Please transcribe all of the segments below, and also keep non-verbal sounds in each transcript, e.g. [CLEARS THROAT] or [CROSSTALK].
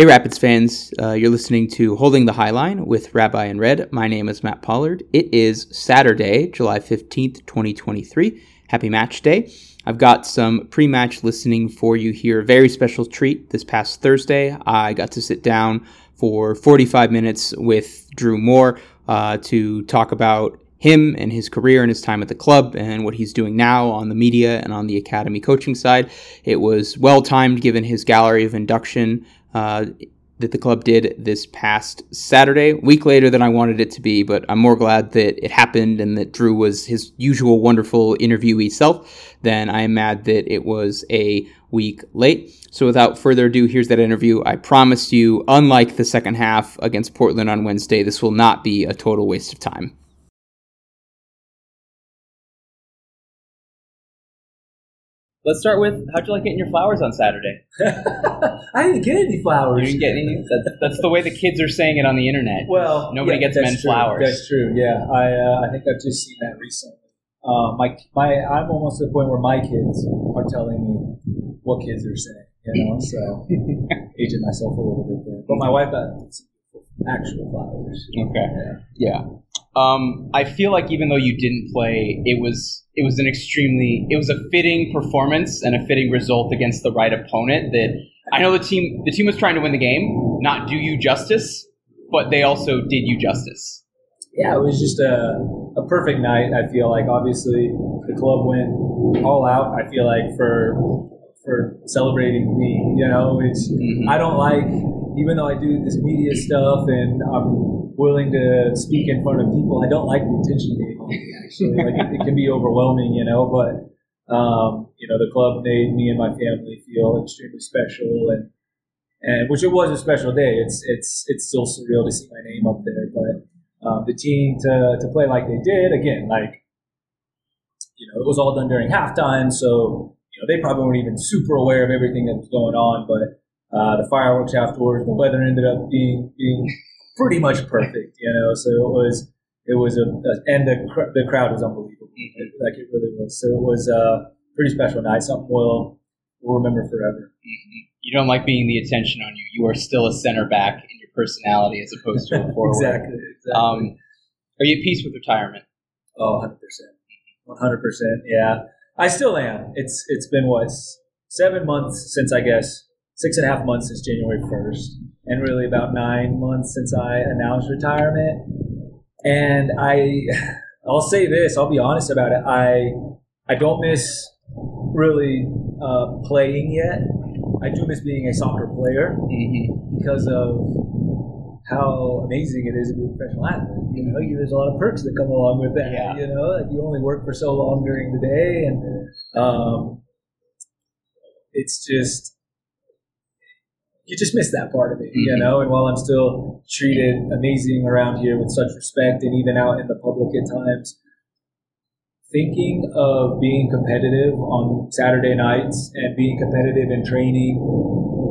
Hey, Rapids fans, uh, you're listening to Holding the High Line with Rabbi in Red. My name is Matt Pollard. It is Saturday, July 15th, 2023. Happy match day. I've got some pre match listening for you here. Very special treat. This past Thursday, I got to sit down for 45 minutes with Drew Moor uh, to talk about him and his career and his time at the club and what he's doing now on the media and on the academy coaching side. It was well timed given his gallery of induction uh, that the club did this past Saturday, week later than I wanted it to be, but I'm more glad that it happened and that Drew was his usual wonderful interviewee self than I am mad that it was a week late. So without further ado, here's that interview. I promised you, unlike the second half against Portland on Wednesday, this will not be a total waste of time. Let's start with how'd you like getting your flowers on Saturday? [LAUGHS] I didn't get any flowers. You didn't get any. That's, that's the way the kids are saying it on the internet. Well, nobody yeah, gets men true. flowers. That's true. Yeah, I uh, I think I've just seen that recently. Uh, my my I'm almost to the point where my kids are telling me what kids are saying. You know, so [LAUGHS] aging myself a little bit there. But my wife got actual flowers. Okay. Yeah. Um, I feel like even though you didn't play, it was it was an extremely it was a fitting performance and a fitting result against the right opponent. That I know the team the team was trying to win the game, not do you justice, but they also did you justice. Yeah, it was just a, a perfect night. I feel like obviously the club went all out. I feel like for for celebrating me, you know, it's Mhm. I don't like even though I do this media stuff and I'm willing to speak in front of people, I don't like the attention game. Actually, like it, it can be overwhelming, you know. But um, you know, the club made me and my family feel extremely special, and and which it was a special day. It's it's it's still surreal to see my name up there, but um, the team to to play like they did again, like you know, it was all done during halftime, so you know they probably weren't even super aware of everything that was going on, but uh, the fireworks afterwards, the weather ended up being being pretty much perfect, you know. So it was it was a, a- and the cr- the crowd was unbelievable, Mhm. like it really was. So it was a pretty special night, something we'll we'll remember forever. You don't like being the attention on you. You are still a center back in your personality as opposed to a [LAUGHS] forward. exactly. exactly. Um, are you at peace with retirement? Oh, 100%. 100%. Yeah. I still am. It's It's been what? Seven months since, I guess, six and a half months since January 1st, and really about nine months since I announced retirement. And I, [SIGHS] I'll say this, I'll be honest about it. I, I don't miss really uh, playing yet. I do miss being a soccer player Mm-hmm. because of how amazing it is to be a professional athlete. You know, you, there's a lot of perks that come along with that. Yeah. You know, like you only work for so long during the day, and um, it's just you just miss that part of it. You Mhm. know, and while I'm still treated amazing around here with such respect, and even out in the public at times. Thinking of being competitive on Saturday nights and being competitive in training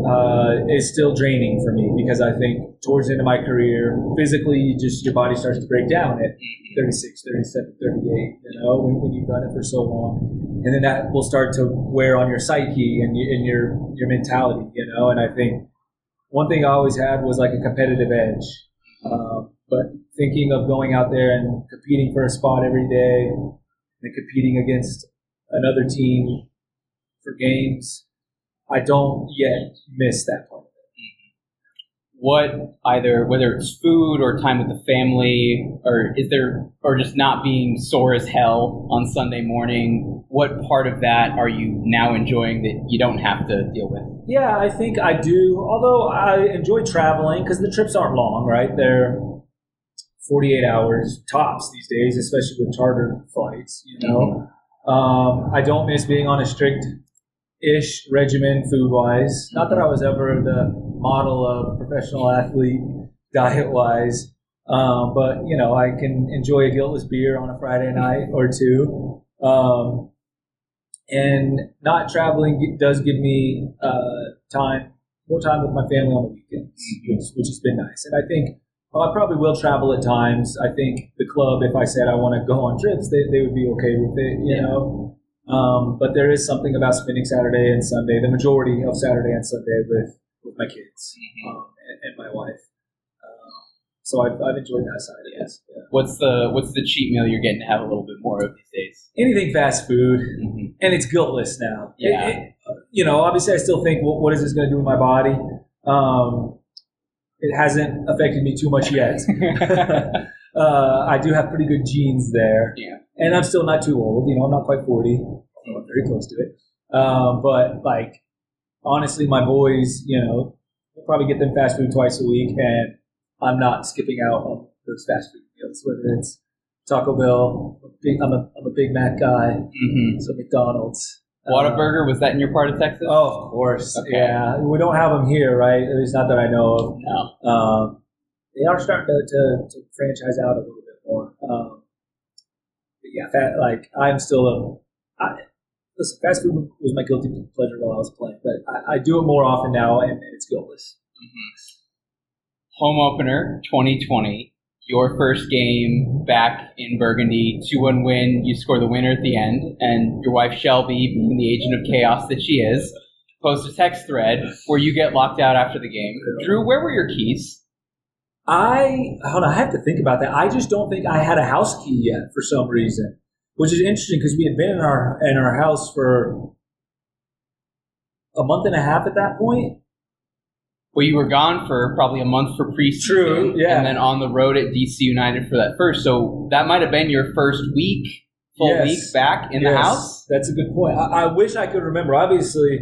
uh, is still draining for me because I think towards the end of my career, physically, you just your body starts to break down at 36, 37, 38, you know, when, when you've done it for so long. And then that will start to wear on your psyche and, and your, your mentality, you know. And I think one thing I always had was like a competitive edge. Um, but thinking of going out there and competing for a spot every day and competing against another team for games, I don't yet miss that part. what either whether it's food or time with the family or is there or just not being sore as hell on Sunday morning what part of that are you now enjoying that you don't have to deal with Yeah, I think I do. Although I enjoy traveling because the trips aren't long, right? They're 48 hours tops these days, especially with charter flights, you know. Um, I don't miss being on a strict ish regimen food wise. Not that I was ever the model of professional athlete [LAUGHS] diet wise. Um, but you know, I can enjoy a guiltless beer on a Friday night or two. Um, and not traveling does give me uh, time, more time with my family on the weekends, which, which has been nice. And I think well, I probably will travel at times. I think the club, if I said I want to go on trips, they, they would be okay with it, you Yeah. know. Um, but there is something about spending Saturday and Sunday, the majority of Saturday and Sunday with with my kids um, and, and my wife. Um, so I've, I've enjoyed that side of it. Yeah. What's the what's the cheat meal you're getting to have a little bit more of these days? Anything fast food, and it's guiltless now. It- Yeah. it- you know, obviously, I still think, well, what is this going to do with my body? Um, it hasn't affected me too much yet. [LAUGHS] [LAUGHS] uh, I do have pretty good genes there. Yeah. And I'm still not too old. You know, I'm not quite 40. I'm very close to it. Um, but, like, honestly, my boys, you know, I'll probably get them fast food twice a week, and I'm not skipping out on those fast food meals, whether it's Taco Bell. I'm a big, I'm a, I'm a Big Mac guy, mm-hmm. so McDonald's. Uh, Whataburger was that in your part of Texas? Oh, of course. Okay. Yeah. We don't have them here, right? At least not that I know of. no. Um, they are starting to, to, to franchise out a little bit more. Um, yeah, fat, like I'm still a. I, listen, fast food was my guilty pleasure while I was playing, but I, I do it more often now, and, and it's guiltless. Mm-hmm. Home opener 2020. Your first game back in Burgundy, 2 1 win. You score the winner at the end, and your wife Shelby, being the agent of chaos that she is, posts a text thread where you get locked out after the game. Drew, where were your keys? I hold on, I have to think about that. I just don't think I had a house key yet for some reason, which is interesting because we had been in our in our house for a month and a half at that point. Well, you were gone for probably a month for preseason. True, yeah. And then on the road at DC United for that first. So that might have been your first week, full Yes. week back in the house. That's a good point. I, I wish I could remember. Obviously,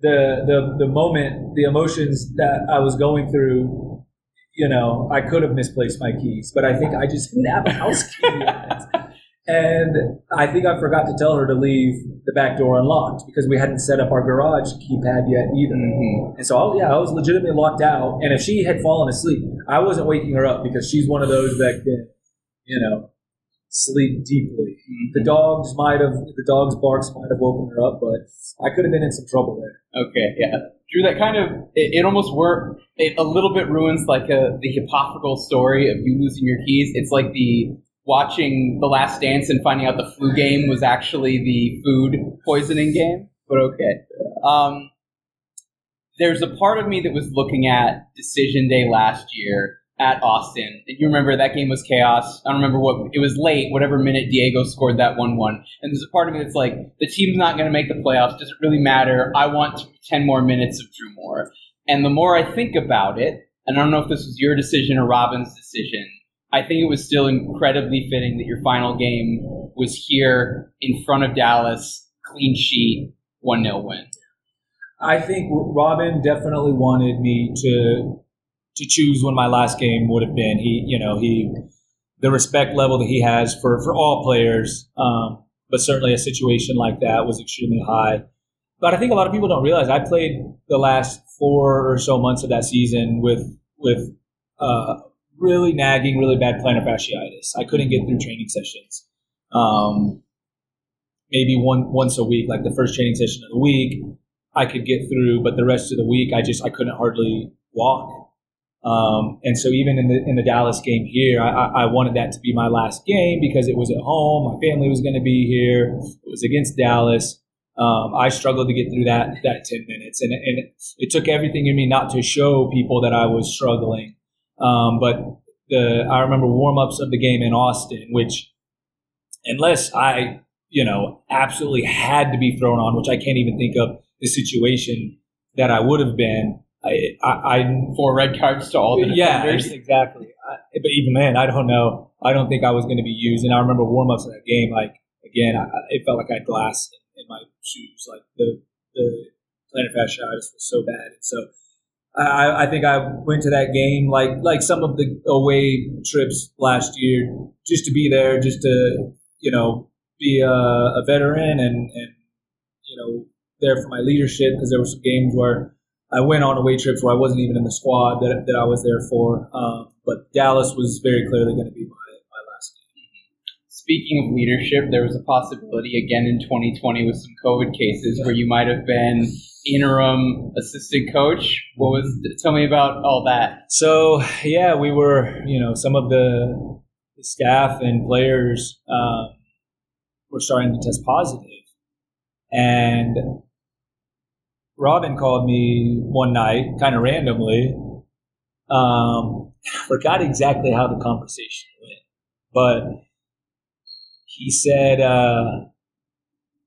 the the the moment, the emotions that I was going through, you know, I could have misplaced my keys, but I think I just didn't have a house key yet. And I think I forgot to tell her to leave the back door unlocked because we hadn't set up our garage keypad yet either. Mhm. And so, I was, yeah, I was legitimately locked out. And if she had fallen asleep, I wasn't waking her up because she's one of those that can, you know, sleep deeply. The dogs might have, the dog's barks might have woken her up, but I could have been in some trouble there. Okay, yeah. Drew, that kind of, it, it almost work, it a little bit ruins like a, the hypothetical story of you losing your keys. It's like the watching The Last Dance and finding out the flu game was actually the food poisoning game. But okay. Um, there's a part of me that was looking at decision day last year at Austin. And you remember that game was chaos. I don't remember what it was late, whatever minute Diego scored that one one. And there's a part of me that's like, the team's not going to make the playoffs. Does it really matter? I want ten more minutes of Drew Moor. And the more I think about it, and I don't know if this was your decision or Robin's decision, I think it was still incredibly fitting that your final game was here in front of Dallas, clean sheet, one 0 win. I think Robin definitely wanted me to to choose when my last game would have been. He, you know, he the respect level that he has for for all players, um, but certainly a situation like that was extremely high. But I think a lot of people don't realize I played the last four or so months of that season with with uh, really nagging, really bad plantar fasciitis. I couldn't get through training sessions. Um, maybe one once a week, like the first training session of the week, I could get through, but the rest of the week, I just I couldn't hardly walk. Um, and so even in the in the Dallas game here, I, I wanted that to be my last game because it was at home. My family was going to be here. It was against Dallas. Um, I struggled to get through that that ten minutes, and and it, it took everything in me not to show people that I was struggling. Um, but the I remember warm ups of the game in Austin, which unless I you know absolutely had to be thrown on, which I can't even think of the situation that I would have been. I, I, I Four red cards to all the yeah, exactly. I, but even then, I don't know. I don't think I was going to be used. And I remember warm ups of that game. Like again, I- it felt like I had glass in, in my shoes. Like the the plantar fasciitis was so bad. And so I, I think I went to that game like like some of the away trips last year, just to be there, just to you know be a, a veteran and and you know there for my leadership because there were some games where I went on away trips where I wasn't even in the squad that, that I was there for. Um, but Dallas was very clearly going to be my, my last game. Speaking of leadership, there was a possibility again in 2020 with some COVID cases where you might have been interim assistant coach. What was? Tell me about all that. So yeah, we were you know some of the, the staff and players um, were starting to test positive, and Robin called me one night, kind of randomly. Um, forgot exactly how the conversation went, but he said, uh,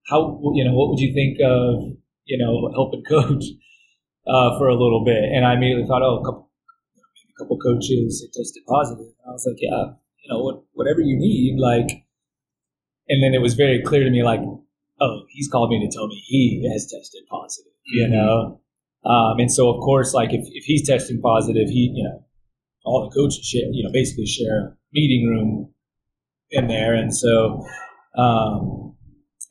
"How you know what would you think of you know helping coach uh, for a little bit?" And I immediately thought, "Oh, a couple, a couple coaches had tested positive." And I was like, "Yeah, you know what, whatever you need." Like, and then it was very clear to me, like, "Oh, he's called me to tell me he has tested positive," you Mhm. know. Um, and so, of course, like if, if he's testing positive, he, you know, all the coaches share, you know, basically share a meeting room in there. And so, um,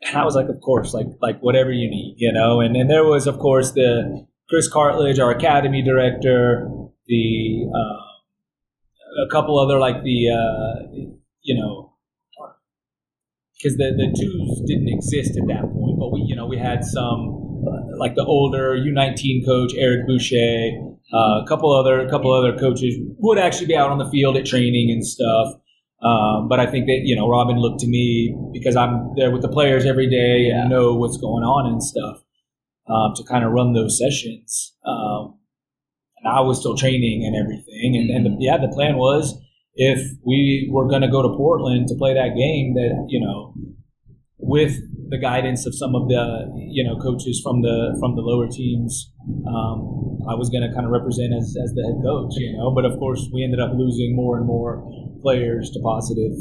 and I was like, of course, like, like whatever you need, you know, and, and there was, of course, the Chris Cartledge, our academy director, the, um, a couple other like the, uh, you know, because the, the twos didn't exist at that point, but we, you know, we had some, uh, like the older U19 coach, Eric Boucher, uh, a couple other a couple other coaches would actually be out on the field at training and stuff. Um, but I think that you know Robin looked to me because I'm there with the players every day and Yeah. know what's going on and stuff um, to kind of run those sessions. Um, and I was still training and everything. And, and the, yeah, the plan was if we were going to go to Portland to play that game, that you know, with the guidance of some of the you know coaches from the from the lower teams, um, I was going to kind of represent as, as the head coach. You know, but of course we ended up losing more and more players to positive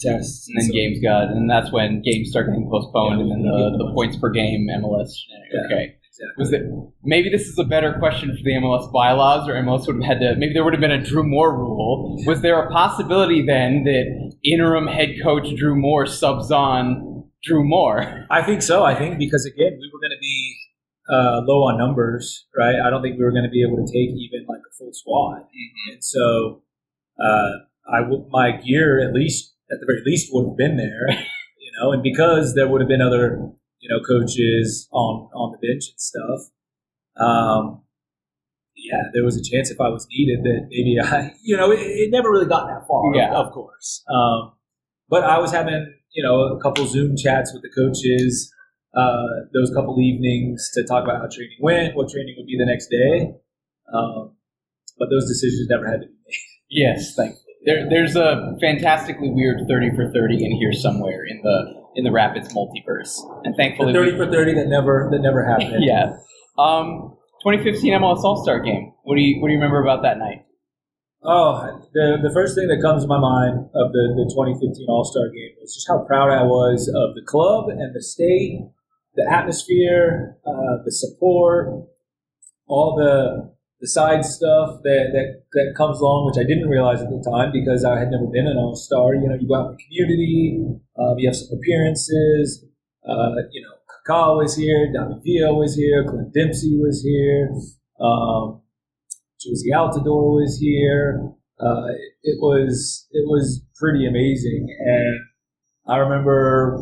tests. And then So- games got, and that's when games started getting postponed, Yeah, and then we the, the points per game MLS. Yeah. Okay. Exactly. Was it maybe this is a better question for the MLS bylaws, or MLS would have had to maybe there would have been a Drew Moor rule. Was there a possibility then that interim head coach Drew Moor subs on Drew Moor? I think so. I think because again, we were going to be uh, low on numbers, right? I don't think we were going to be able to take even like a full squad, and so uh, I w- my gear at least at the very least would have been there, [LAUGHS] you know, and because there would have been other you know coaches on on the bench and stuff. Um, yeah, there was a chance if I was needed that maybe I, [LAUGHS] you know, it, it never really got that far, Yeah. of course. Um, but I was having, you know, a couple Zoom chats with the coaches uh, those couple evenings to talk about how training went, what training would be the next day. Um, but those decisions never had to be made. [LAUGHS] Yes, thankfully. There, there's a fantastically weird thirty for thirty in here somewhere in the in the Rapids multiverse, and The thankfully, thirty for thirty that never that never happened. [LAUGHS] yeah. Um, 2015 MLS All Star Game. What do you what do you remember about that night? Oh, the the first thing that comes to my mind of the, the 2015 All Star Game was just how proud I was of the club and the state, the atmosphere, uh, the support, all the the side stuff that, that that comes along, which I didn't realize at the time because I had never been an All Star. You know, you go out in the community, um, you have some appearances. Uh, you know, Kaká was here, Villa was here, Clint Dempsey was here. Um, Jozy Altidore was here. Uh, it, was it was pretty amazing, and I remember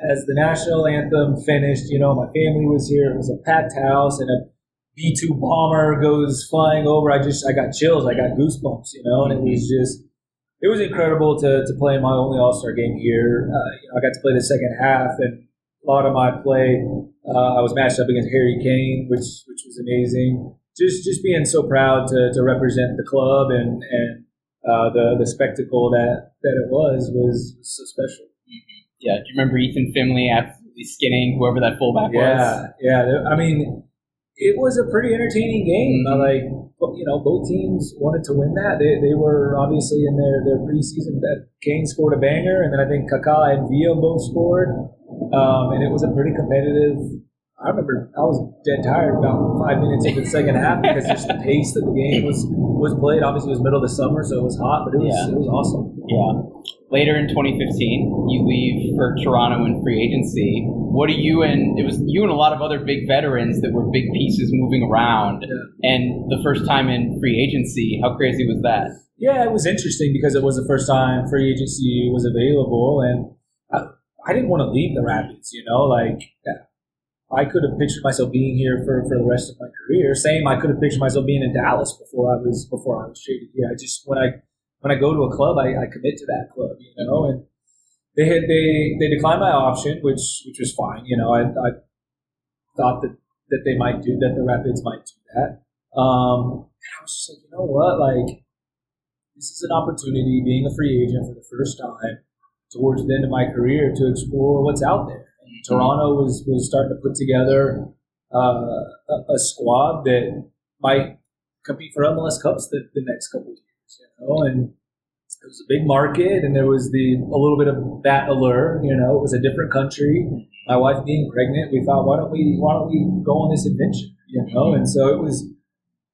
as the national anthem finished. You know, my family was here. It was a packed house, and a B two bomber goes flying over. I just I got chills. I got goosebumps. You know, and it was just it was incredible to to play my only All Star game here. Uh, you know, I got to play the second half, and a lot of my play uh, I was matched up against Harry Kane, which which was amazing just just being so proud to, to represent the club and and uh, the the spectacle that that it was was, so special. Yeah, do you remember Ethan Finlay absolutely skinning whoever that fullback was? Yeah, yeah. I mean, it was a pretty entertaining game. Mhm. Like you know, both teams wanted to win that. They, they were obviously in their their preseason. That Kane scored a banger, and then I think Kaká and Villa both scored, um, and it was a pretty competitive. I remember I was dead tired about five minutes into the second half because just the pace that the game was was played. Obviously, it was middle of the summer, so it was hot, but it was Yeah. it was awesome. Yeah. Later in 2015, you leave for Toronto in free agency. What do you and it was you and a lot of other big veterans that were big pieces moving around, Yeah. and the first time in free agency. How crazy was that? Yeah, it was interesting because it was the first time free agency was available, and I, I didn't want to leave the Rapids. You know, like I could have pictured myself being here for, for the rest of my career. Same, I could have pictured myself being in Dallas before I was before I was traded here. I just when I when I go to a club, I, I commit to that club. You know, and they had they they declined my option, which which was fine. You know, I, I thought that that they might do that the Rapids might do that. Um, and I was just like, you know what, like this is an opportunity, being a free agent for the first time towards the end of my career, to explore what's out there. Toronto was was starting to put together uh, a, a, squad that might compete for MLS Cups the, the next couple of years, you know, and it was a big market, and there was the a little bit of that allure. You know, it was a different country. My wife being pregnant, we thought, why don't we why don't we go on this adventure? You know, and so it was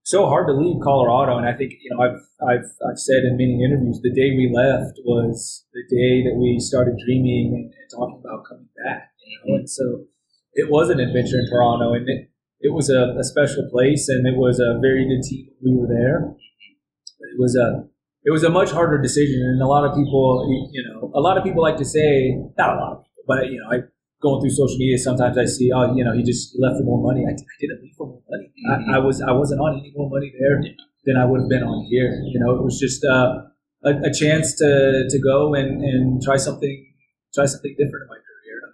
so hard to leave Colorado. And I think you know I've I've I've said in many interviews the day we left was the day that we started dreaming and, and talking about coming back. Know, and so it was an adventure in Toronto, and it it was a, a special place, and it was a very good team. We were there. It was a it was a much harder decision, and a lot of people, you know, a lot of people like to say, not a lot of people, but you know, I going through social media, sometimes I see, oh, you know, he just left for more money. I, I didn't leave for more money. Mm-hmm. I, I, was I wasn't on any more money there yeah. than I would have been on here. You know, it was just uh, a, a chance to to go and, and try something try something different in my.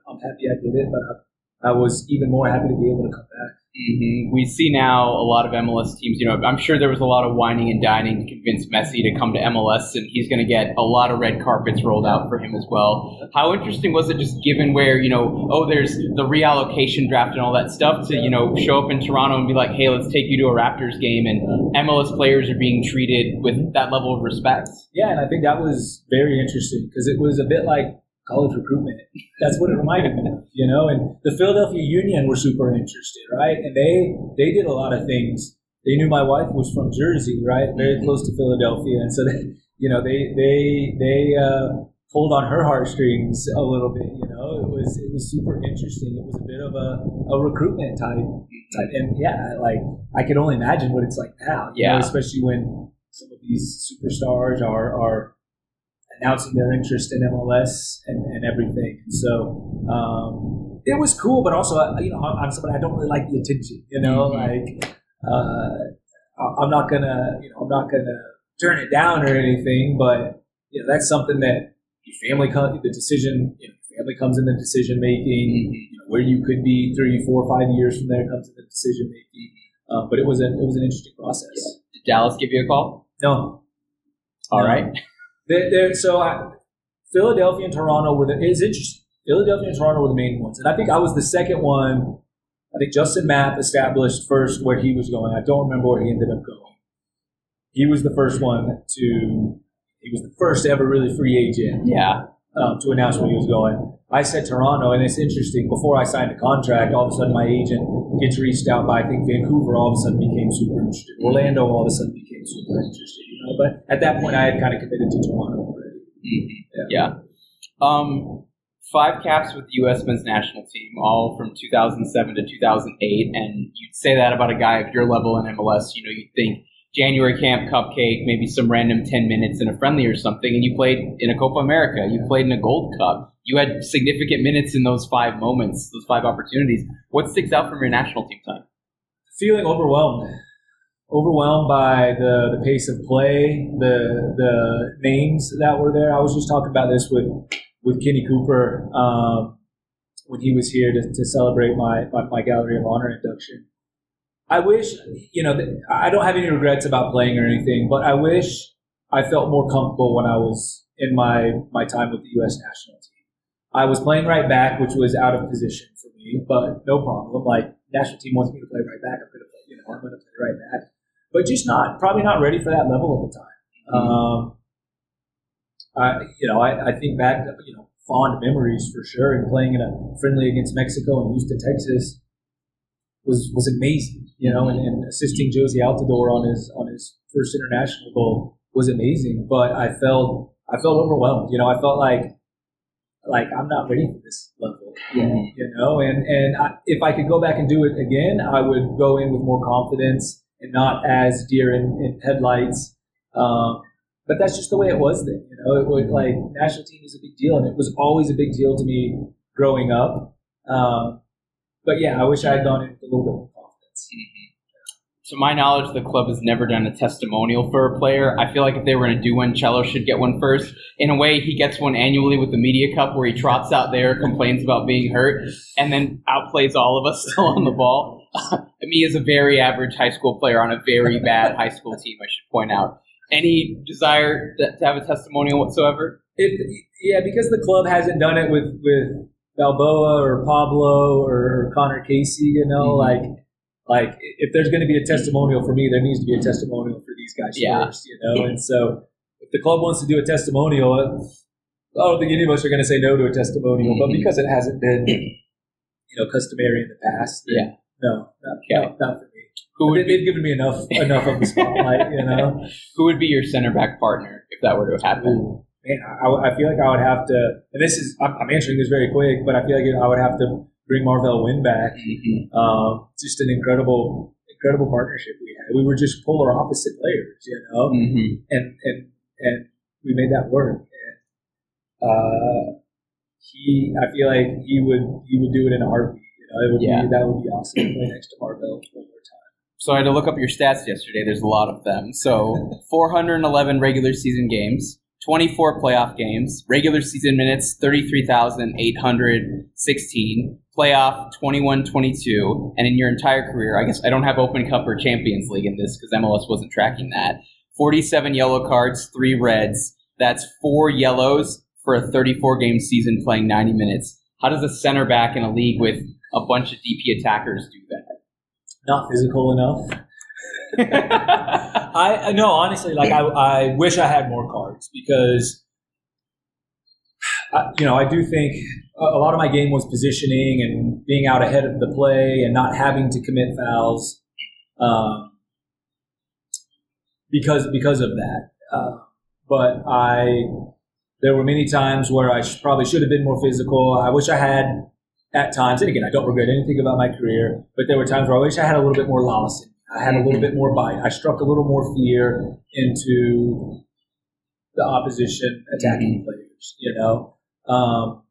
I'm happy I did it, but I, I was even more happy to be able to come back. Mm-hmm. We see now a lot of MLS teams. You know, I'm sure there was a lot of wining and dining to convince Messi to come to MLS, and he's going to get a lot of red carpets rolled out for him as well. How interesting was it, just given where you know, oh, there's the reallocation draft and all that stuff, to you know, show up in Toronto and be like, hey, let's take you to a Raptors game, and MLS players are being treated with that level of respect. Yeah, and I think that was very interesting because it was a bit like college recruitment. That's what it reminded me of, you know. And the Philadelphia Union were super interested, right? And they they did a lot of things. They knew my wife was from Jersey, right, very mm-hmm. close to Philadelphia, and so they, you know, they they they uh, pulled on her heartstrings a little bit. You know, it was it was super interesting. It was a bit of a, a recruitment type type, and yeah, like I can only imagine what it's like now. yeah, know, especially when some of these superstars are are announcing their interest in MLS and, and everything. So um, it was cool, but also uh, you know I'm somebody I don't really like the attention. You know, mm-hmm. like uh, I'm not gonna you know I'm not gonna turn it down or anything, but you know that's something that your family comes the decision. You know, family comes in the decision making. Mm-hmm. You know, where you could be three, four, five years from there comes in the decision making. Uh, but it was an it was an interesting process. Yeah. Did Dallas give you a call? No. All no. right. They're, they're, so I, Philadelphia and Toronto were the. It's interesting. Philadelphia and Toronto were the main ones, and I think I was the second one. I think Justin Mapp established first where he was going. I don't remember where he ended up going. He was the first one to. He was the first ever really free agent. Yeah. Um, to announce where he was going. I said Toronto, and it's interesting. Before I signed a contract, all of a sudden my agent gets reached out by I think Vancouver. All of a sudden became super interested. Orlando all of a sudden became super interested. You know, but at that point I had kind of committed to Toronto already. Mm-hmm. Yeah. yeah. Um, five caps with the U.S. men's national team, all from 2007 to 2008, and you'd say that about a guy of your level in MLS. You know, you'd think January camp cupcake, maybe some random 10 minutes in a friendly or something, and you played in a Copa America, you played in a Gold Cup, you had significant minutes in those five moments, those five opportunities. What sticks out from your national team time? Feeling overwhelmed. Overwhelmed by the, the pace of play, the the names that were there. I was just talking about this with with Kenny Cooper um, when he was here to, to celebrate my, my, my Gallery of Honor induction I wish, you know, I don't have any regrets about playing or anything, but I wish I felt more comfortable when I was in my, my time with the U.S. national team. I was playing right back, which was out of position for me, but no problem. Like, national team wants me to play right back. I'm to play, you know, I'm to play right back. But just not, probably not ready for that level at the time. Mm-hmm. Um, I, you know, I, I think back to, you know, fond memories for sure and playing in a friendly against Mexico and Houston, Texas was, was amazing you know, and, and assisting Jozy Altidore on his on his first international goal was amazing. But I felt I felt overwhelmed. You know, I felt like like I'm not ready for this level mm-hmm. You know, and and I, if I could go back and do it again, I would go in with more confidence and not as deer in, in headlights. Um, but that's just the way it was then. You know, it was like national team is a big deal, and it was always a big deal to me growing up. Um, but yeah, I wish I had gone in with a little bit more to my knowledge, the club has never done a testimonial for a player. I feel like if they were going to do one, Cello should get one first. In a way, he gets one annually with the Media Cup where he trots out there, complains about being hurt, and then outplays all of us [LAUGHS] still on the ball. [LAUGHS] Me as a very average high school player on a very [LAUGHS] bad high school team, I should point out. Any desire to, to have a testimonial whatsoever? If, yeah, because the club hasn't done it with with Balboa or Pablo or Conor Casey, you know, Mhm. like like if there's going to be a testimonial for me, there needs to be a testimonial for these guys Yeah. first, you know. And so, if the club wants to do a testimonial, I don't think any of us are going to say no to a testimonial. But Mhm. because it hasn't been, you know, customary in the past, Yeah. No, not, Okay. not, not for me. Who They, would be, they've given me enough [LAUGHS] enough of the spotlight, you know. who would be your center back partner if that were to happen? Ooh, man, I, I feel like I would have to, and this is, I'm, I'm answering this very quick, but I feel like I would have to bring Marvell Wynn back. Mhm. Um, just an incredible, incredible partnership we had. We were just polar opposite players, you know, Mhm. and and and we made that work. And uh, he, I feel like he would he would do it in a heartbeat. It would Yeah. be that would be awesome to play next to Marvell one more time. So I had to look up your stats yesterday. There's a lot of them. So [LAUGHS] 411 regular season games, 24 playoff games, regular season minutes 33,816, playoff 21-22, and in your entire career, I guess I don't have Open Cup or Champions League in this because MLS wasn't tracking that. 47 yellow cards, three reds. That's four yellows for a 34 game season playing 90 minutes. How does a center back in a league with a bunch of DP attackers do that? Not physical enough. [LAUGHS] I no, honestly, like I, I wish I had more cards because, I, you know, I do think a, a lot of my game was positioning and being out ahead of the play and not having to commit fouls, um, because because of that. Uh, but I, there were many times where I sh- probably should have been more physical. I wish I had at times, and again, I don't regret anything about my career, but there were times where I wish I had a little bit more loss. I had a little bit more bite. I struck a little more fear into the opposition attacking players. You know, um,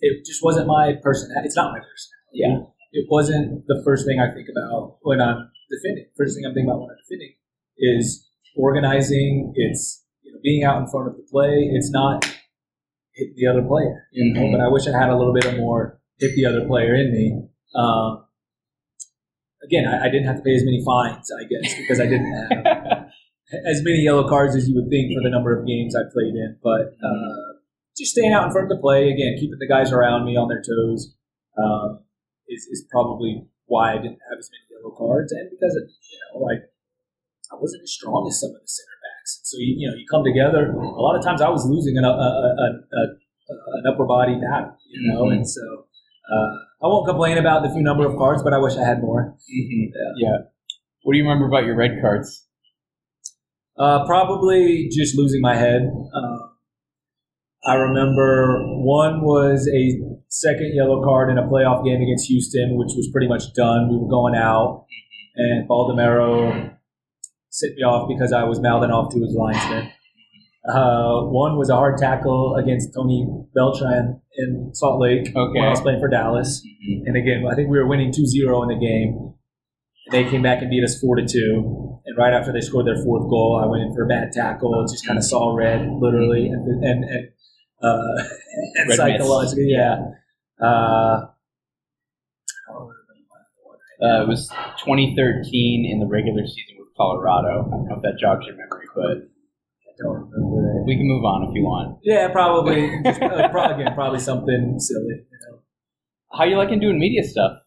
it just wasn't my person. It's not my personality. Yeah. It wasn't the first thing I think about when I'm defending. First thing I'm thinking about when I'm defending is organizing. It's you know, being out in front of the play. It's not hitting the other player. You know, Mhm. but I wish I had a little bit of more hit the other player in me. Um, again, I, I didn't have to pay as many fines, I guess, because I didn't have [LAUGHS] as many yellow cards as you would think for the number of games I played in. But uh, just staying out in front of the play, again, keeping the guys around me on their toes, um, is, is probably why I didn't have as many yellow cards, and because it, you know, like I wasn't as strong as some of the center backs. So you, you know, you come together. A lot of times, I was losing an, a, a, a, an upper body battle, you know, Mhm. and so. Uh, I won't complain about the few number of cards, but I wish I had more. Mhm. Yeah. What do you remember about your red cards? Uh, probably just losing my head. Uh, I remember one was a second yellow card in a playoff game against Houston, which was pretty much done. We were going out, and Baldomero sent me off because I was mouthing off to his linesman. Uh, one was a hard tackle against Tony Beltran in Salt Lake Okay. when I was playing for Dallas. And again, I think we were winning 2-0 in the game. They came back and beat us 4 to 2. And right after they scored their fourth goal, I went in for a bad tackle, just kind of saw red, literally, and and and, uh, [LAUGHS] and psychologically, yeah. Uh, I don't remember Uh, it was 2013 in the regular season with Colorado. I don't know if that jogs your memory, but don't remember it. we can move on if you want. Yeah, probably. Just, uh, probably again, probably something silly. You know. How you liking doing media stuff?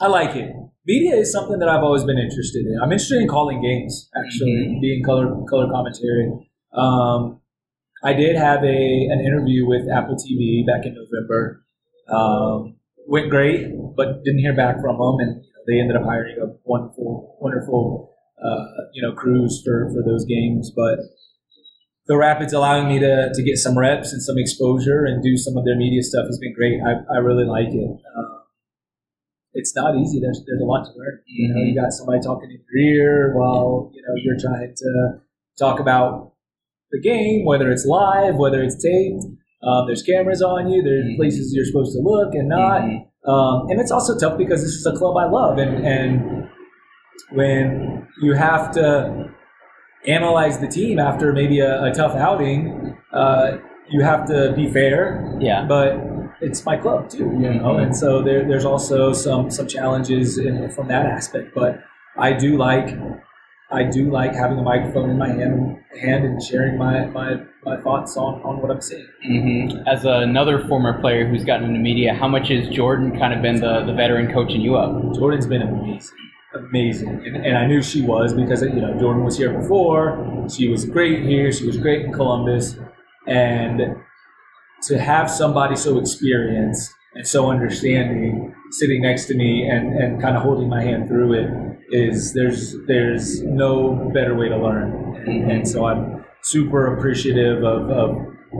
I like it. Media is something that I've always been interested in. I'm interested in calling games, actually, Mhm. being color color commentary. Um, I did have a an interview with Apple TV back in November. Um, went great, but didn't hear back from them, and they ended up hiring a wonderful, wonderful, uh, you know, crews for for those games. But the Rapids allowing me to to get some reps and some exposure and do some of their media stuff has been great. I, I really like it. Um, it's not easy. There's there's a lot to learn. You know, you got somebody talking in your ear while you know you're trying to talk about the game, whether it's live, whether it's taped. Um, there's cameras on you. There's Mhm. places you're supposed to look and not. Mhm. Um, and it's also tough because this is a club I love, and and when you have to analyze the team after maybe a, a tough outing, uh, you have to be fair Yeah. but it's my club too, you know. And so there, there's also some some challenges in, from that aspect. But I do like I do like having a microphone in my hand, hand and sharing my, my, my thoughts on, on what I'm seeing. Mm-hmm. As another former player who's gotten into media, how much has Jordan kind of been the, the veteran coaching you up? Jordan's been amazing, amazing, and, and I knew she was because you know Jordan was here before. She was great here. She was great in Columbus, and to have somebody so experienced and so understanding sitting next to me and, and kind of holding my hand through it is there's there's no better way to learn and, and so I'm super appreciative of, of,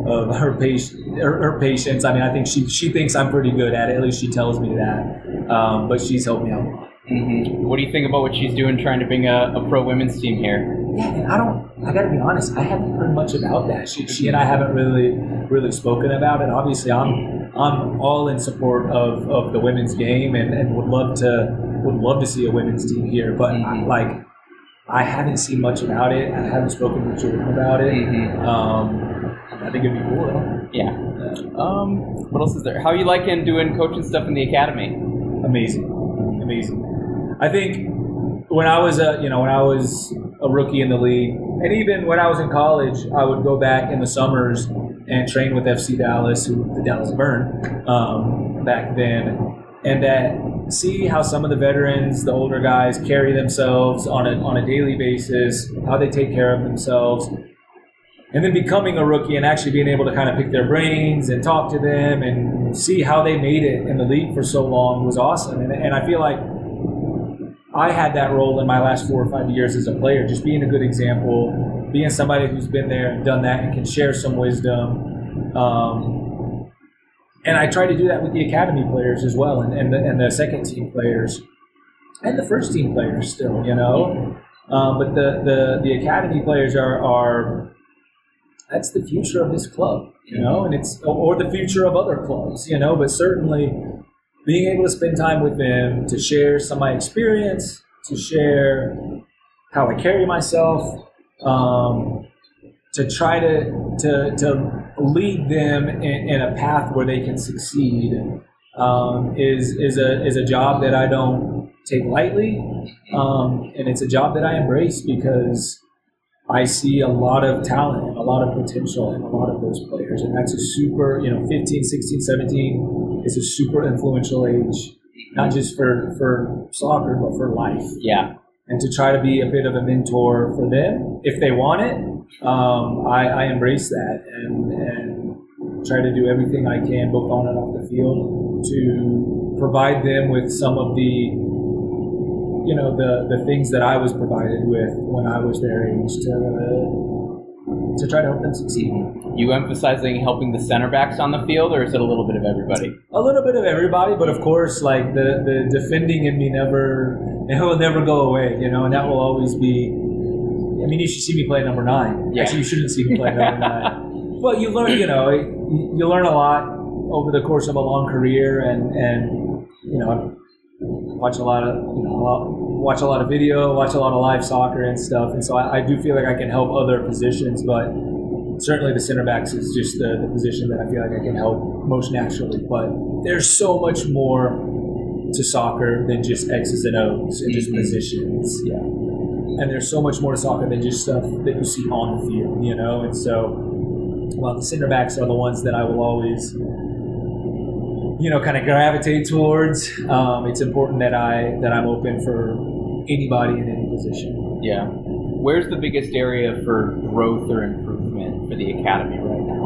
of her, patience, her, her, patience. I mean, I think she, she thinks I'm pretty good at it. At least she tells me that. Um, but she's helped me out a lot. Mm-hmm. What do you think about what she's doing trying to bring a, a pro women's team here? Yeah, and I don't. I got to be honest. I haven't heard much about that. She, she and I haven't really really spoken about it. Obviously, I'm I'm all in support of, of the women's game and, and would love to would love to see a women's team here. But mm-hmm. like, I haven't seen much about it. I haven't spoken with Jordan about it. Mm-hmm. Um, I think it'd be cool. Though. Yeah. Um, what else is there? How are you liking doing coaching stuff in the academy? Amazing, amazing. I think when I was a you know when I was a rookie in the league, and even when I was in college, I would go back in the summers and train with FC Dallas, who the Dallas Burn um, back then, and that see how some of the veterans, the older guys, carry themselves on a on a daily basis, how they take care of themselves. And then becoming a rookie and actually being able to kind of pick their brains and talk to them and see how they made it in the league for so long was awesome. And, and I feel like I had that role in my last four or five years as a player, just being a good example, being somebody who's been there and done that and can share some wisdom. Um, and I try to do that with the academy players as well, and, and, the, and the second team players, and the first team players still, you know. Um, but the, the, the academy players are, are that's the future of this club, you know, and it's or the future of other clubs, you know. But certainly, being able to spend time with them, to share some of my experience, to share how I carry myself, um, to try to, to, to lead them in, in, a path where they can succeed um, is, is, a, is a job that I don't take lightly. Um, and it's a job that I embrace because I see a lot of talent and a lot of potential in a lot of those players. And that's a super, you know, 15, 16, 17 is a super influential age, not just for, for soccer, but for life. Yeah. And to try to be a bit of a mentor for them, if they want it, um, I, I embrace that and, and try to do everything I can, both on and off the field, to provide them with some of the you know the the things that I was provided with when I was their age to to try to help them succeed. You emphasizing helping the center backs on the field, or is it a little bit of everybody? A little bit of everybody, but of course, like the the defending in me never [LAUGHS] it will never go away, you know, and that will always be. I mean, you should see me play number nine. Yeah. Actually, you shouldn't see me play number [LAUGHS] nine. But you learn, you know, you learn a lot over the course of a long career, and and you know, watch a lot of you know watch a lot of video, watch a lot of live soccer and stuff, and so I, I do feel like I can help other positions, but certainly the center backs is just the, the position that I feel like I can help most naturally. But there's so much more to soccer than just X's and O's and just mm-hmm. positions. Yeah. And there's so much more to soccer than just stuff that you see on the field, you know? And so, well, the center backs are the ones that I will always you know kind of gravitate towards. Um, it's important that I that I'm open for anybody in any position. Yeah. Where's the biggest area for growth or improvement for the academy right now?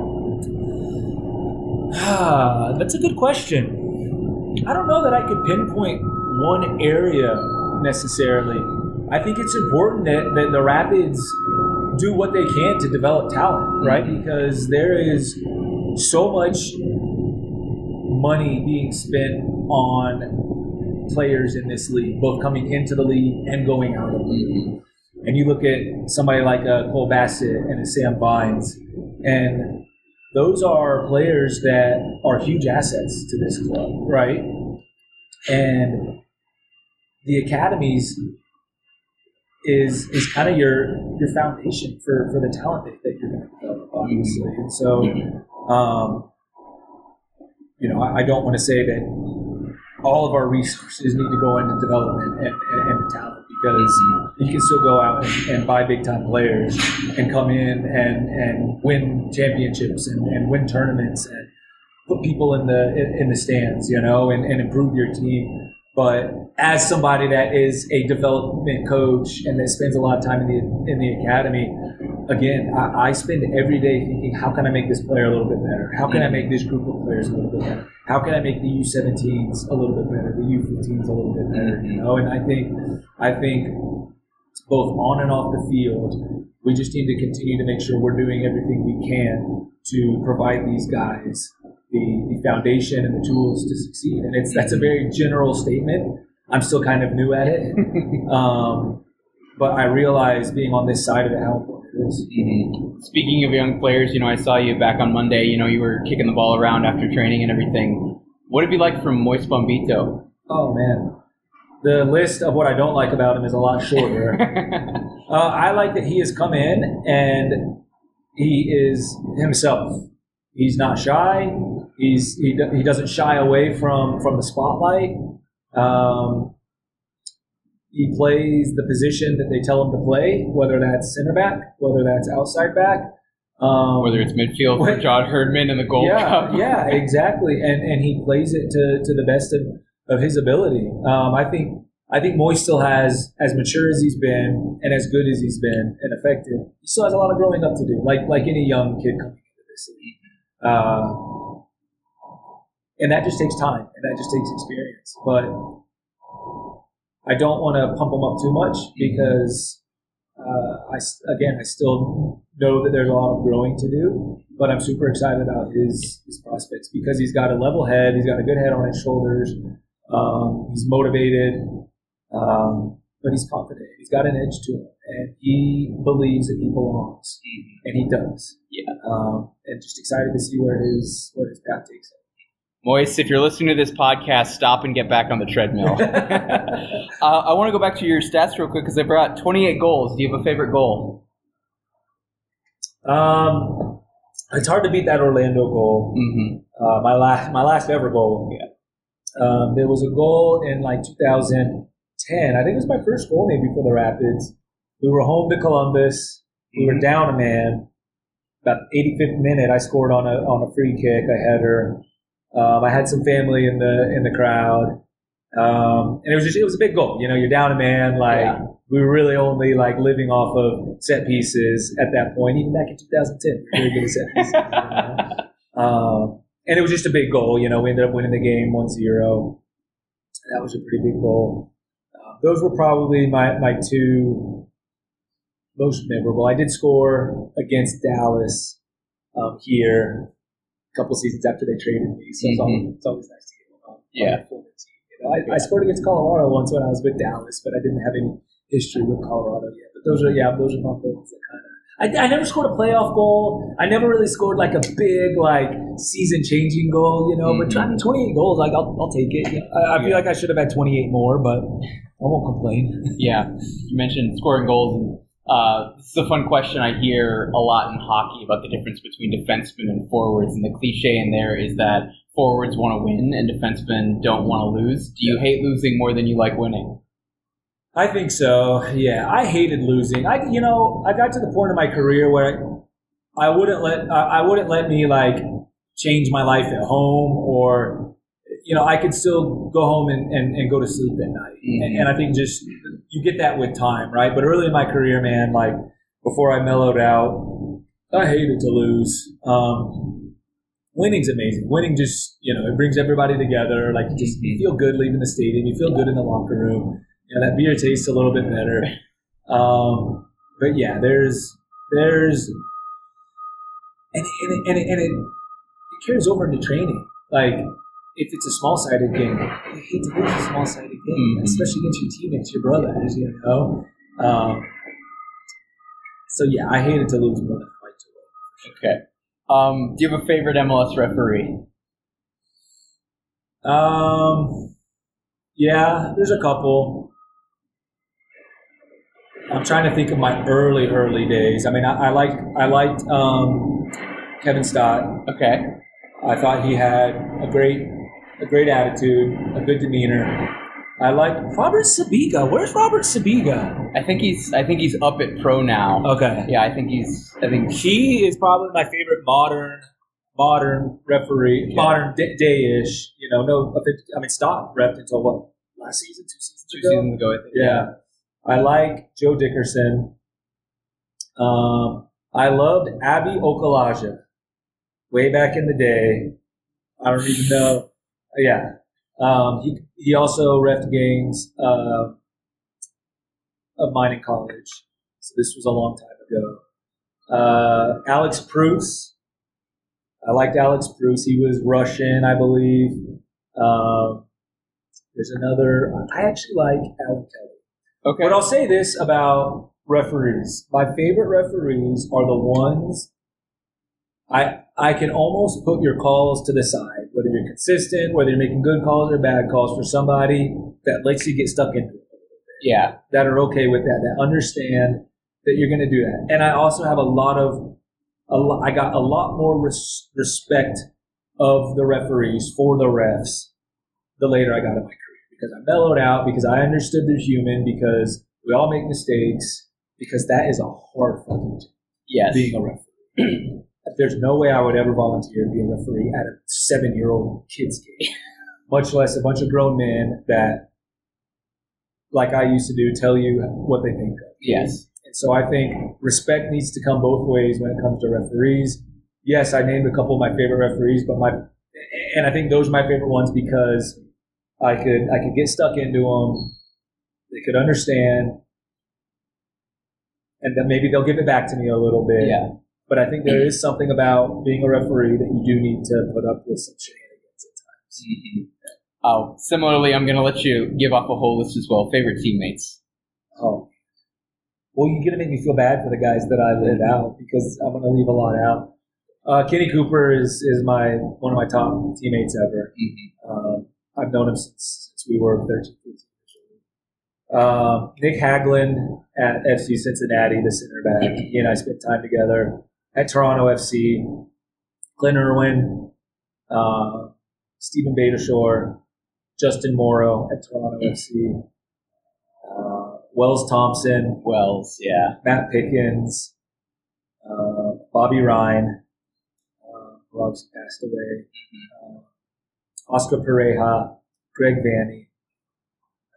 Ah, that's a good question. I don't know that I could pinpoint one area necessarily. I think it's important that, that the Rapids do what they can to develop talent, right? Mm-hmm. Because there is so much money being spent on players in this league, both coming into the league and going out of the league. And you look at somebody like a uh, Cole Bassett and a Sam Vines, and those are players that are huge assets to this club, right? And the academies is is kind of your your foundation for, for the talent that, that you're going to develop, obviously. And so, um, you know, I, I don't want to say that all of our resources need to go into development and, and, and talent because you can still go out and, and, buy big time players and come in and, and win championships and, and win tournaments and put people in the in, in the stands, you know, and, and improve your team. But as somebody that is a development coach and that spends a lot of time in the in the academy, again, I, I, spend every day thinking, how can I make this player a little bit better? How can I make this group of players a little bit better? How can I make the U17s a little bit better, the U15s a little bit better? You know, and I think, I think both on and off the field, we just need to continue to make sure we're doing everything we can to provide these guys the, the foundation and the tools to succeed. And it's that's a very general statement. I'm still kind of new at it. [LAUGHS] Um, but I realize being on this side of it how important it is. Mm-hmm. Speaking of young players, you know, I saw you back on Monday. You know, you were kicking the ball around after training and everything. What have you like from Moise Bombito? Oh man, the list of what I don't like about him is a lot shorter. [LAUGHS] uh, I like that he has come in and he is himself. He's not shy. He's he, he doesn't shy away from from the spotlight. Um, he plays the position that they tell him to play, whether that's center back, whether that's outside back, um, whether it's midfield for John Herdman in the Gold yeah, Cup. yeah, [LAUGHS] exactly, and and he plays it to, to the best of, of his ability. Um, I think I think Moise still has as mature as he's been and as good as he's been and effective. He still has a lot of growing up to do, like like any young kid coming into this league. Uh, and that just takes time and that just takes experience. But I don't want to pump him up too much because uh, I again I still know that there's a lot of growing to do, but I'm super excited about his his prospects because he's got a level head, he's got a good head on his shoulders, um, he's motivated, um, but he's confident. He's got an edge to him, and he believes that he belongs, and he does. Yeah, um, and just excited to see where his where his path takes him. Moise, if you're listening to this podcast, stop and get back on the treadmill. [LAUGHS] [LAUGHS] uh, I want to go back to your stats real quick because I brought 28 goals. Do you have a favorite goal? Um, it's hard to beat that Orlando goal. Mm-hmm. Uh, my last, my last ever goal. Yeah. Um, there was a goal in like 2010. I think it was my first goal maybe for the Rapids. We were home to Columbus. We were mm-hmm. down a man. About 85th minute, I scored on a on a free kick, a header. Um, I had some family in the in the crowd, um, and it was just it was a big goal. You know, you're down a man. Like yeah. we were really only like living off of set pieces at that point. Even back in 2010, we were good at set pieces. you know? um, and it was just a big goal. You know, we ended up winning the game 1-0. That was a pretty big goal. Uh, those were probably my my two most memorable. I did score against Dallas um, here couple seasons after they traded me. So it's, always, it's always nice to get on. Yeah. On team. You know, I, I, scored against Colorado once when I was with Dallas, but I didn't have any history with Colorado yet. But those are yeah, those are my favorites that kind of. I, I never scored a playoff goal. I never really scored like a big like season changing goal, you know. Mm-hmm. But I mean, 28 goals, like I'll, I'll take it. I, I feel yeah. like I should have had 28 more, but I won't complain. yeah, you mentioned scoring goals and uh, this is a fun question I hear a lot in hockey about the difference between defensemen and forwards, and the cliche in there is that forwards want to win and defensemen don't want to lose. Do you hate losing more than you like winning? I think so. Yeah, I hated losing. I, you know, I got to the point in my career where I wouldn't let I wouldn't let me like change my life at home or you know, I could still go home and, and, and go to sleep at night. Mm-hmm. And, and, I think just you get that with time, right? But early in my career, man, like before I mellowed out, I hated to lose. Um, winning's amazing. Winning just, you know, it brings everybody together. Like you just you mm-hmm. feel good leaving the stadium. You feel good in the locker room. You know, that beer tastes a little bit better. Um, but yeah, there's, there's, and, and, and, and it, it carries over into training. Like, if it's a small sided game, I hate to lose a small sided game, mm-hmm. especially against your teammates, your brother, brothers, you know. Um, so yeah, I hated to lose more than I to win. Okay. Um, do you have a favorite MLS referee? Um, yeah, there's a couple. I'm trying to think of my early, early days. I mean, I, I liked, I liked um, Kevin Stott. Okay. I thought he had a great a great attitude, a good demeanor. I like Robert Sibiga. Where's Robert Sibiga? I think he's I think he's up at pro now. Okay. Yeah, I think he's I think He is probably my favorite modern modern referee, Okay. modern day- day-ish. You know, no, I mean, Stott ref until what last season, two seasons two ago. seasons ago. I think. Yeah. I like Joe Dickerson. Um, I loved Abbey Okulaja way back in the day. I don't even know. Yeah. Um, he, he also refed games uh, of mine in college. So this was a long time ago. Uh, Alex Prus. I liked Alex Prus. He was Russian, I believe. Um, there's another. I actually like Alan Kelly. Okay. But I'll say this about referees. My favorite referees are the ones I I can almost put your calls to the side, whether you're consistent, whether you're making good calls or bad calls for somebody that lets you get stuck into it, yeah. that are okay with that, that understand that you're going to do that. And I also have a lot of, a lo- I got a lot more res- respect of the referees for the refs the later I got in my career because I mellowed out, because I understood they're human, because we all make mistakes, because that is a hard fucking job, Yes. being a referee. [CLEARS THROAT] There's no way I would ever volunteer to be a referee at a seven year old kid's game, [LAUGHS] much less a bunch of grown men that, like I used to do, tell you what they think of. yes. And so I think respect needs to come both ways when it comes to referees. Yes, I named a couple of my favorite referees, but my and I think those are my favorite ones because I could I could get stuck into them. They could understand, and then maybe they'll give it back to me a little bit. Yeah. But I think there is something about being a referee that you do need to put up with some shenanigans at times. Mhm. Oh, similarly, I'm gonna let you give off a whole list as well. Favorite teammates. Oh. Well, you're gonna make me feel bad for the guys that I live out because I'm gonna leave a lot out. Uh, Kenny Cooper is is my one of my top teammates ever. Mhm. Um, I've known him since since we were 13, 14 years old. Um, Nick Haglund at FC Cincinnati, the center back. He and I spent time together at Toronto FC. Clint Irwin, uh, Steven Beitashour, Justin Morrow at Toronto FC. Uh, Wells Thompson, Wells. Yeah. Matt Pickens, uh, Bobby Ryan, uh, who obviously passed away, uh, Oscar Pareja, Greg Vanney.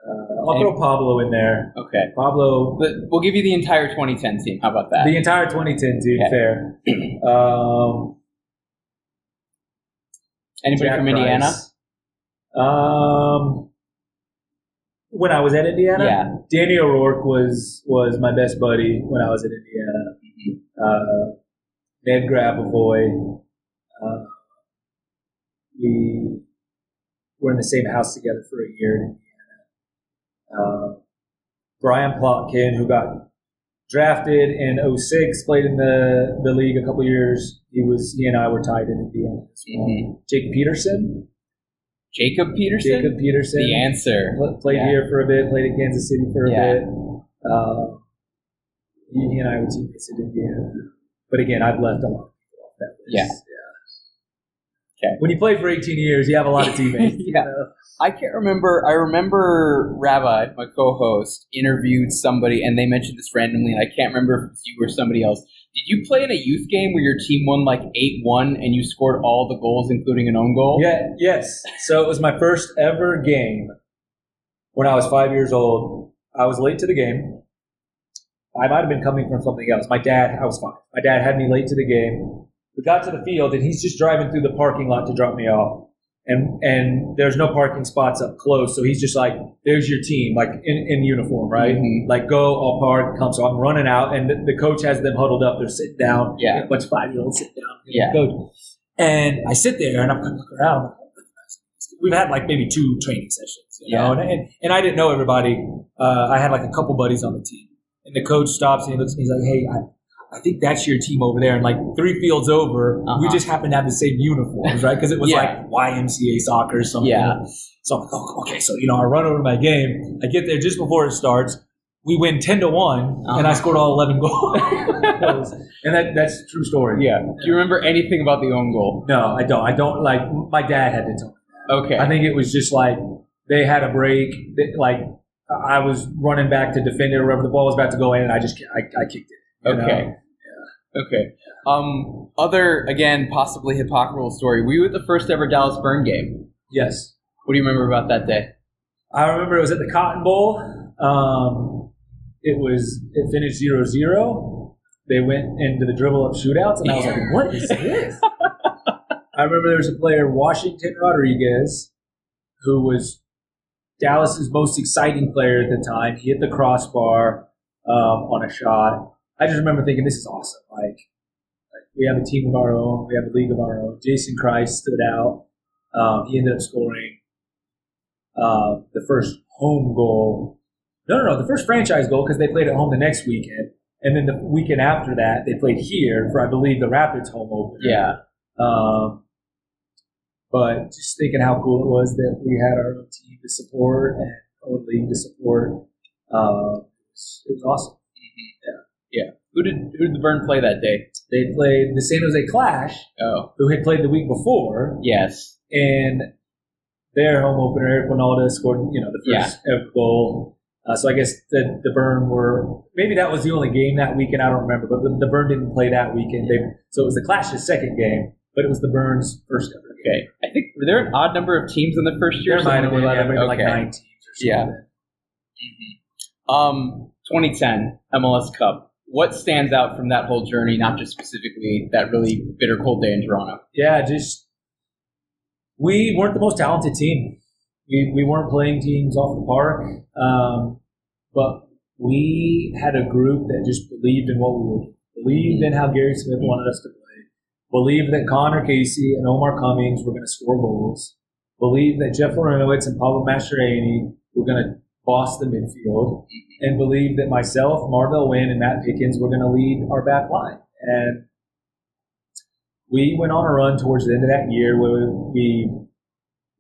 Uh, I'll throw Pablo in there. Okay. Pablo, But we'll give you the entire 2010 team. How about that? the entire 2010 team, Okay. fair. [CLEARS THROAT] Um, Anybody Jack from Indiana? Um, when I was at Indiana, Yeah. Danny O'Rourke was was my best buddy when I was at Indiana. Mhm. Uh, Ned Grabavoy. Uh, we were in the same house together for a year. Uh, Brian Plotkin, who got drafted in 06, played in the, the league a couple years. He was he and I were tied in Indiana as well. Mhm. Jake Peterson, Jacob Peterson. Jacob Peterson, The answer. pl- played Yeah. here for a bit, played in Kansas City for a Yeah. bit. Uh, he, he and I were teammates at Indiana. But again, I've left a lot of people off that list. Yeah. Okay. When you play for 18 years, you have a lot of teammates. [LAUGHS] you Yeah. know? I can't remember. I remember Rabbi, my co-host, interviewed somebody, and they mentioned this randomly, and I can't remember if it was you or somebody else. Did you play in a youth game where your team won like eight one, and you scored all the goals, including an own goal? Yeah, yes. So it was my first ever game when I was five years old. I was late to the game. I might have been coming from something else. My dad, I was fine. My dad had me late to the game. We got to the field and he's just driving through the parking lot to drop me off. And and there's no parking spots up close, so he's just like, "There's your team, like in, in uniform, right? Mhm. Like go, I'll park, come." So I'm running out, and the, the coach has them huddled up. They're sitting down. Yeah. a bunch of five year olds sit down. Yeah. coach. And I sit there and I'm kind of looking around. We've had like maybe two training sessions, you know, and, and, and I didn't know everybody. Uh, I had like a couple buddies on the team, and the coach stops and he looks at me. He's like, "Hey, I, think that's your team over there." And like three fields over, we Uh-huh. just happen to have the same uniforms, right? Because it was Yeah. like YMCA soccer or something. Yeah. So I'm like, oh, okay, so you know, I run over to my game. I get there just before it starts. we win ten to one, and I Uh-huh. scored all eleven goals. [LAUGHS] and that that's a true story. Yeah. Do you remember anything about the own goal? No, I don't. I don't like. My dad had to tell me. Okay. I think it was just like they had a break. That, like I was running back to defend it, or whatever. the ball was about to go in, and I just I, I kicked it. you know? Okay. Um, other again, possibly hypocritical story. We were at the first ever Dallas Burn game. Yes. What do you remember about that day? I remember it was at the Cotton Bowl. Um, it was it finished 0-0. They went into the dribble up shootouts, and I was like, [LAUGHS] "What is this?" I remember there was a player, Washington Rodriguez, who was Dallas's most exciting player at the time. He hit the crossbar um, on a shot. I just remember thinking, "This is awesome!" Like, like we have a team of our own, we have a league of our own. Jason Kreis stood out. Um, he ended up scoring uh, the first home goal. No, no, no, the first franchise goal because they played at home the next weekend, and then the weekend after that they played here for I believe the Rapids home opener. Yeah. Um, but just thinking how cool it was that we had our own team to support and own league to support. Uh, it, was, it was awesome. Who did who did the Burn play that day? They played the San Jose Clash, Oh, who had played the week before, yes. and their home opener, Eric Wynalda, scored you know the first ever goal. Uh, so I guess the the Burn were maybe that was the only game that weekend. I don't remember, but the, the Burn didn't play that weekend. They, so it was the Clash's second game, but it was the Burns' first ever game. Okay. I think were there an odd number of teams in the first year? There might have been, yeah, like nine teams or Yeah. something. Um, 2010 MLS Cup. What stands out from that whole journey? Not just specifically that really bitter cold day in Toronto. Yeah, just we weren't the most talented team. We, we weren't playing teams off the park, um, but we had a group that just believed in what we were, believed in how Gary Smith wanted us to play, believed that Conor Casey and Omar Cummings were going to score goals, believed that Jeff Larentowicz and Pablo Mastroeni were going to boss the midfield, and believed that myself, Marvell Wynne, and Matt Pickens were going to lead our back line. And we went on a run towards the end of that year where we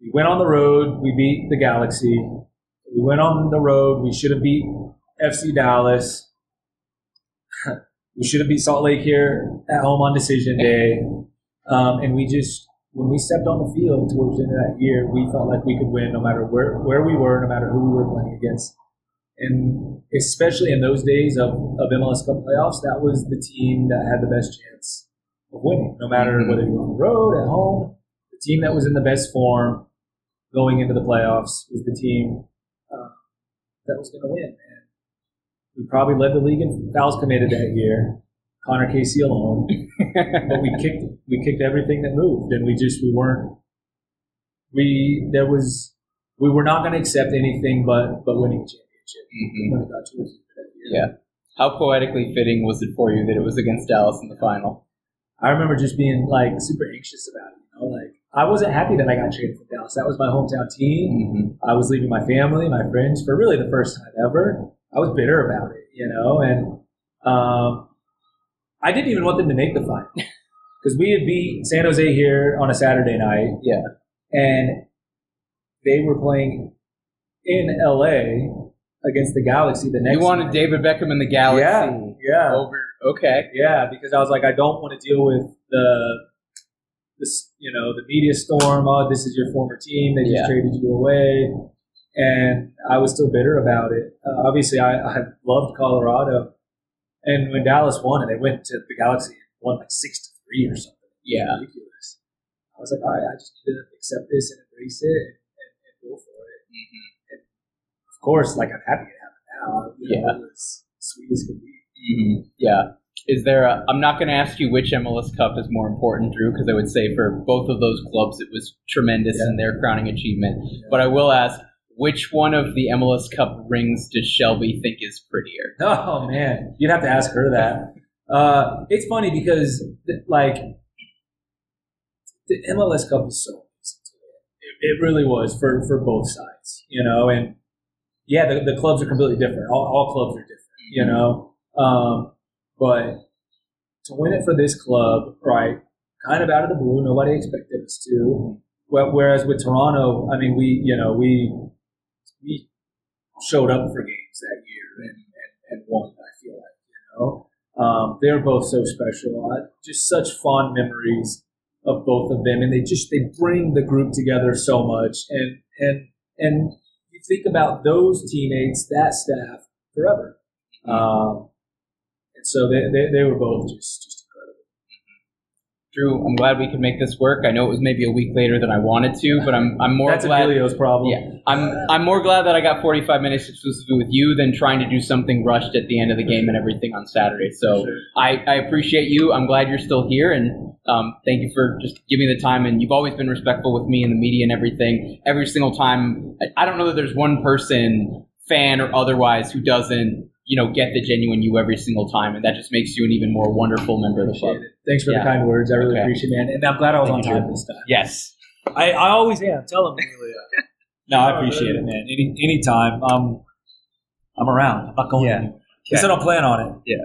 we went on the road, we beat the Galaxy. We went on the road, we should have beat FC Dallas. [LAUGHS] we should have beat Salt Lake here at home on decision day. Um, and we just when we stepped on the field towards the end of that year, we felt like we could win no matter where, where we were, no matter who we were playing against. And especially in those days of, of MLS Cup playoffs, that was the team that had the best chance of winning, no matter Mhm. whether you were on the road, at home. The team that was in the best form going into the playoffs was the team uh, that was going to win. And we probably led the league in fouls committed that year, Conor Casey alone. [LAUGHS] but we kicked we kicked everything that moved, and we just we weren't we there was we were not going to accept anything but but winning a championship Mhm. when it got towards the end of that year. Yeah. How poetically fitting was it for you that it was against Dallas in the final? I remember just being like super anxious about it. You know, like I wasn't happy that I got traded from Dallas. That was my hometown team. Mm-hmm. I was leaving my family, my friends for really the first time ever. I was bitter about it, you know, and um, I didn't even want them to make the final [LAUGHS] because we had beat San Jose here on a Saturday night. Yeah. and they were playing in LA against the Galaxy the next. You wanted night. David Beckham in the Galaxy Yeah, yeah. over. Okay. Yeah, because I was like, I don't want to deal with the this, you know, the media storm. Oh, this is your former team. They just Yeah. traded you away, and I was still bitter about it. Uh, obviously, I, I loved Colorado, and when Dallas won, and they went to the Galaxy and won like six to three or something. Yeah. ridiculous. I was like, all right, I just need to accept this and embrace it and, and, and go for it. Of course, like I'm happy to have it happened now. You know, Yeah. was sweet as could be. hmm Yeah. Is there a, I'm not going to ask you which MLS Cup is more important, Drew, because I would say for both of those clubs it was tremendous Yeah. in their crowning achievement. But I will ask, which one of the MLS Cup rings does Shelby think is prettier? [LAUGHS] Oh man, you'd have to ask her that. Uh, it's funny because like the MLS Cup is so easy to win. It, it really was for for both sides, you know. And yeah, the, the clubs are completely different. All, all clubs are different, you know. Um, but to win it for this club, right? Kind of out of the blue, nobody expected us to. Whereas with Toronto, I mean, we you know we we showed up for games that year and, and one. I feel like you know um, they're both so special. Just such fond memories of both of them, and they just they bring the group together so much. And and and you think about those teammates, that staff forever. Um, and so they, they, they were both just just Drew, I'm glad we could make this work. I know it was maybe a week later than I wanted to, but I'm I'm more That's glad. Emilio's problem. Yeah, I'm I'm more glad that I got 45 minutes exclusively with you than trying to do something rushed at the end of the game and everything on Saturday. So Sure. I, I appreciate you. I'm glad you're still here, and um, thank you for just giving me the time. And you've always been respectful with me and the media and everything. Every single time, I, I don't know that there's one person, fan or otherwise, who doesn't you know get the genuine you every single time, and that just makes you an even more wonderful member of the club. It. Thanks for Yeah. the kind words. I really Okay. appreciate it, man. And I'm glad I was Thank on you, time Drew. this time. Yes. I, I always am. Tell him, Amelia. [LAUGHS] no, I appreciate it, man. Any anytime. Um, I'm around. I'm not going Yeah. anywhere. At least I don't plan on it. Yeah.